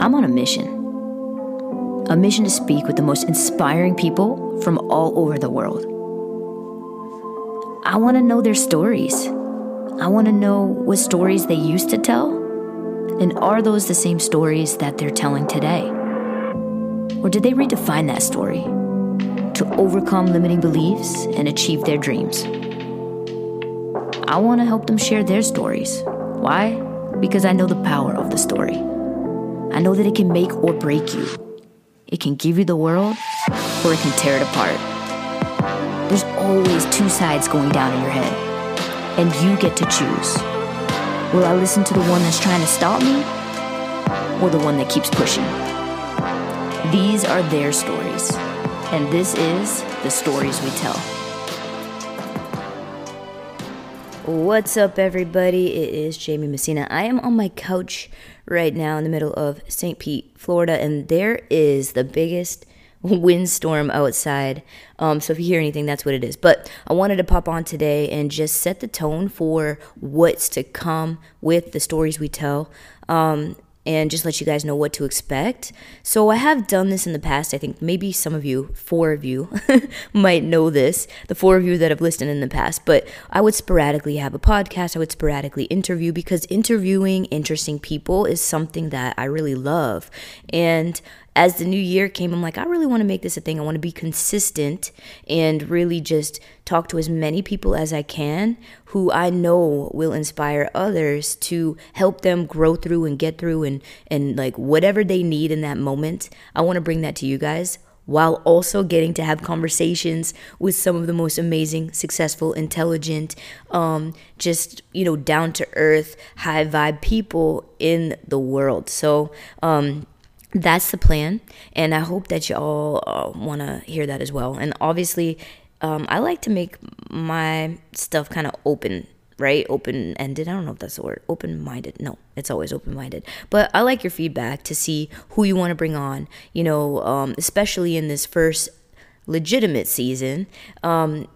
I'm on a mission. A mission to speak with the most inspiring people from all over the world. I want to know their stories. I want to know what stories they used to tell, and are those the same stories that they're telling today? Or did they redefine that story to overcome limiting beliefs and achieve their dreams? I want to help them share their stories. Why? Because I know the power of the story. I know that it can make or break you. It can give you the world, or it can tear it apart. There's always two sides going down in your head, and you get to choose. Will I listen to the one that's trying to stop me, or the one that keeps pushing? These are their stories, and this is the stories we tell. What's up, everybody? It is Jaime Messina. I am on my couch right now in the middle of St. Pete, Florida, and there is the biggest windstorm outside. Um, so if you hear anything, that's what it is. But I wanted to pop on today and just set the tone for what's to come with the stories we tell. Um, and just let you guys know what to expect. So I have done this in the past. I think maybe some of you, four of you, might know this, the four of you that have listened in the past, but I would sporadically have a podcast. I would sporadically interview because interviewing interesting people is something that I really love. And as the new year came, I'm like, I really want to make this a thing. I want to be consistent and really just talk to as many people as I can who I know will inspire others to help them grow through and get through and, and like whatever they need in that moment. I want to bring that to you guys while also getting to have conversations with some of the most amazing, successful, intelligent, um, just, you know, down to earth, high vibe people in the world. So, um, that's the plan and i hope that y'all uh, want to hear that as well. And obviously um, i like to make my stuff kind of open right? Open ended i don't know if that's the word. Open minded no it's always open minded but i like your feedback to see who you want to bring on you know um, especially in this first legitimate season um,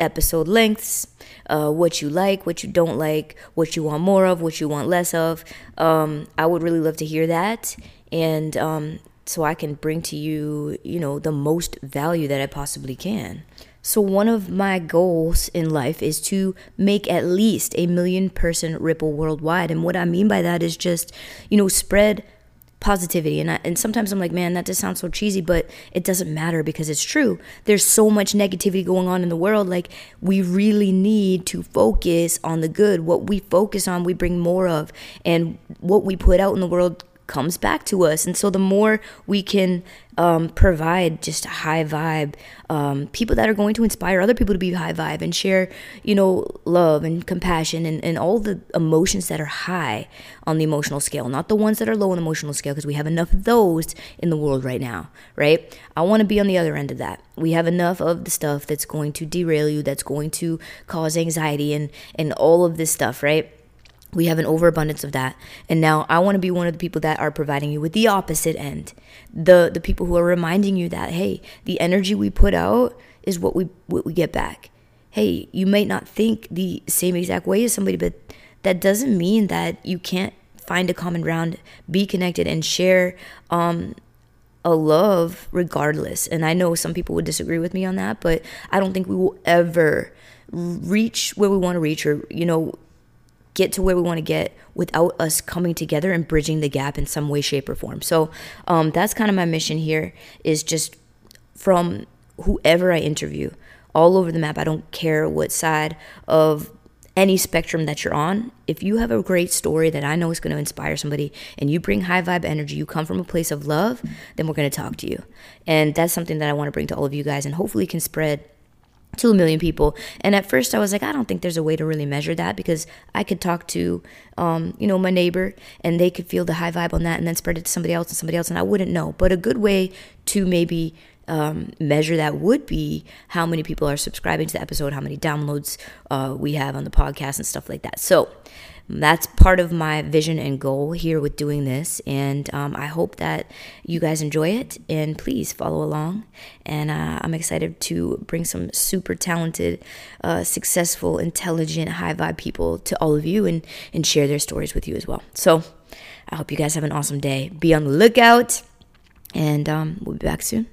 episode lengths, uh, what you like, what you don't like, what you want more of, what you want less of. Um, I would really love to hear that and um, so I can bring to you, you know, the most value that I possibly can. So, one of my goals in life is to make at least a million person ripple worldwide. And what I mean by that is just, you know, spread positivity. And, I, and sometimes I'm like, man, that just sounds so cheesy, but it doesn't matter because it's true. There's so much negativity going on in the world. Like, we really need to focus on the good. What we focus on, we bring more of. And what we put out in the world comes back to us. And so the more we can um, provide just high vibe, um, people that are going to inspire other people to be high vibe and share, you know, love and compassion and, and all the emotions that are high on the emotional scale, not the ones that are low on the emotional scale, because we have enough of those in the world right now, right? I want to be on the other end of that. We have enough of the stuff that's going to derail you, that's going to cause anxiety and, and all of this stuff, right? We have an overabundance of that. And now i want to be one of the people that are providing you with the opposite end. The the people who are reminding you that hey the energy we put out is what we what we get back. Hey you might not think the same exact way as somebody but that doesn't mean that you can't find a common ground be connected and share um a love regardless. And i know some people would disagree with me on that but i don't think we will ever reach where we want to reach or you know get to where we want to get without us coming together and bridging the gap in some way shape or form. So um, that's kind of my mission here is just from whoever i interview all over the map i don't care what side of any spectrum that you're on. If you have a great story that i know is going to inspire somebody and you bring high vibe energy you come from a place of love then we're going to talk to you. And that's something that i want to bring to all of you guys and hopefully can spread to a million people. And at first, I was like, I don't think there's a way to really measure that because I could talk to, um, you know, my neighbor and they could feel the high vibe on that and then spread it to somebody else and somebody else, and I wouldn't know. But a good way to maybe um, measure that would be how many people are subscribing to the episode, how many downloads uh, we have on the podcast, and stuff like that. So that's part of my vision and goal here with doing this. And um, I hope that you guys enjoy it. And please follow along. And uh, I'm excited to bring some super talented, uh, successful, intelligent, high vibe people to all of you and, and share their stories with you as well. So, I hope you guys have an awesome day. Be on the lookout, and um, we'll be back soon.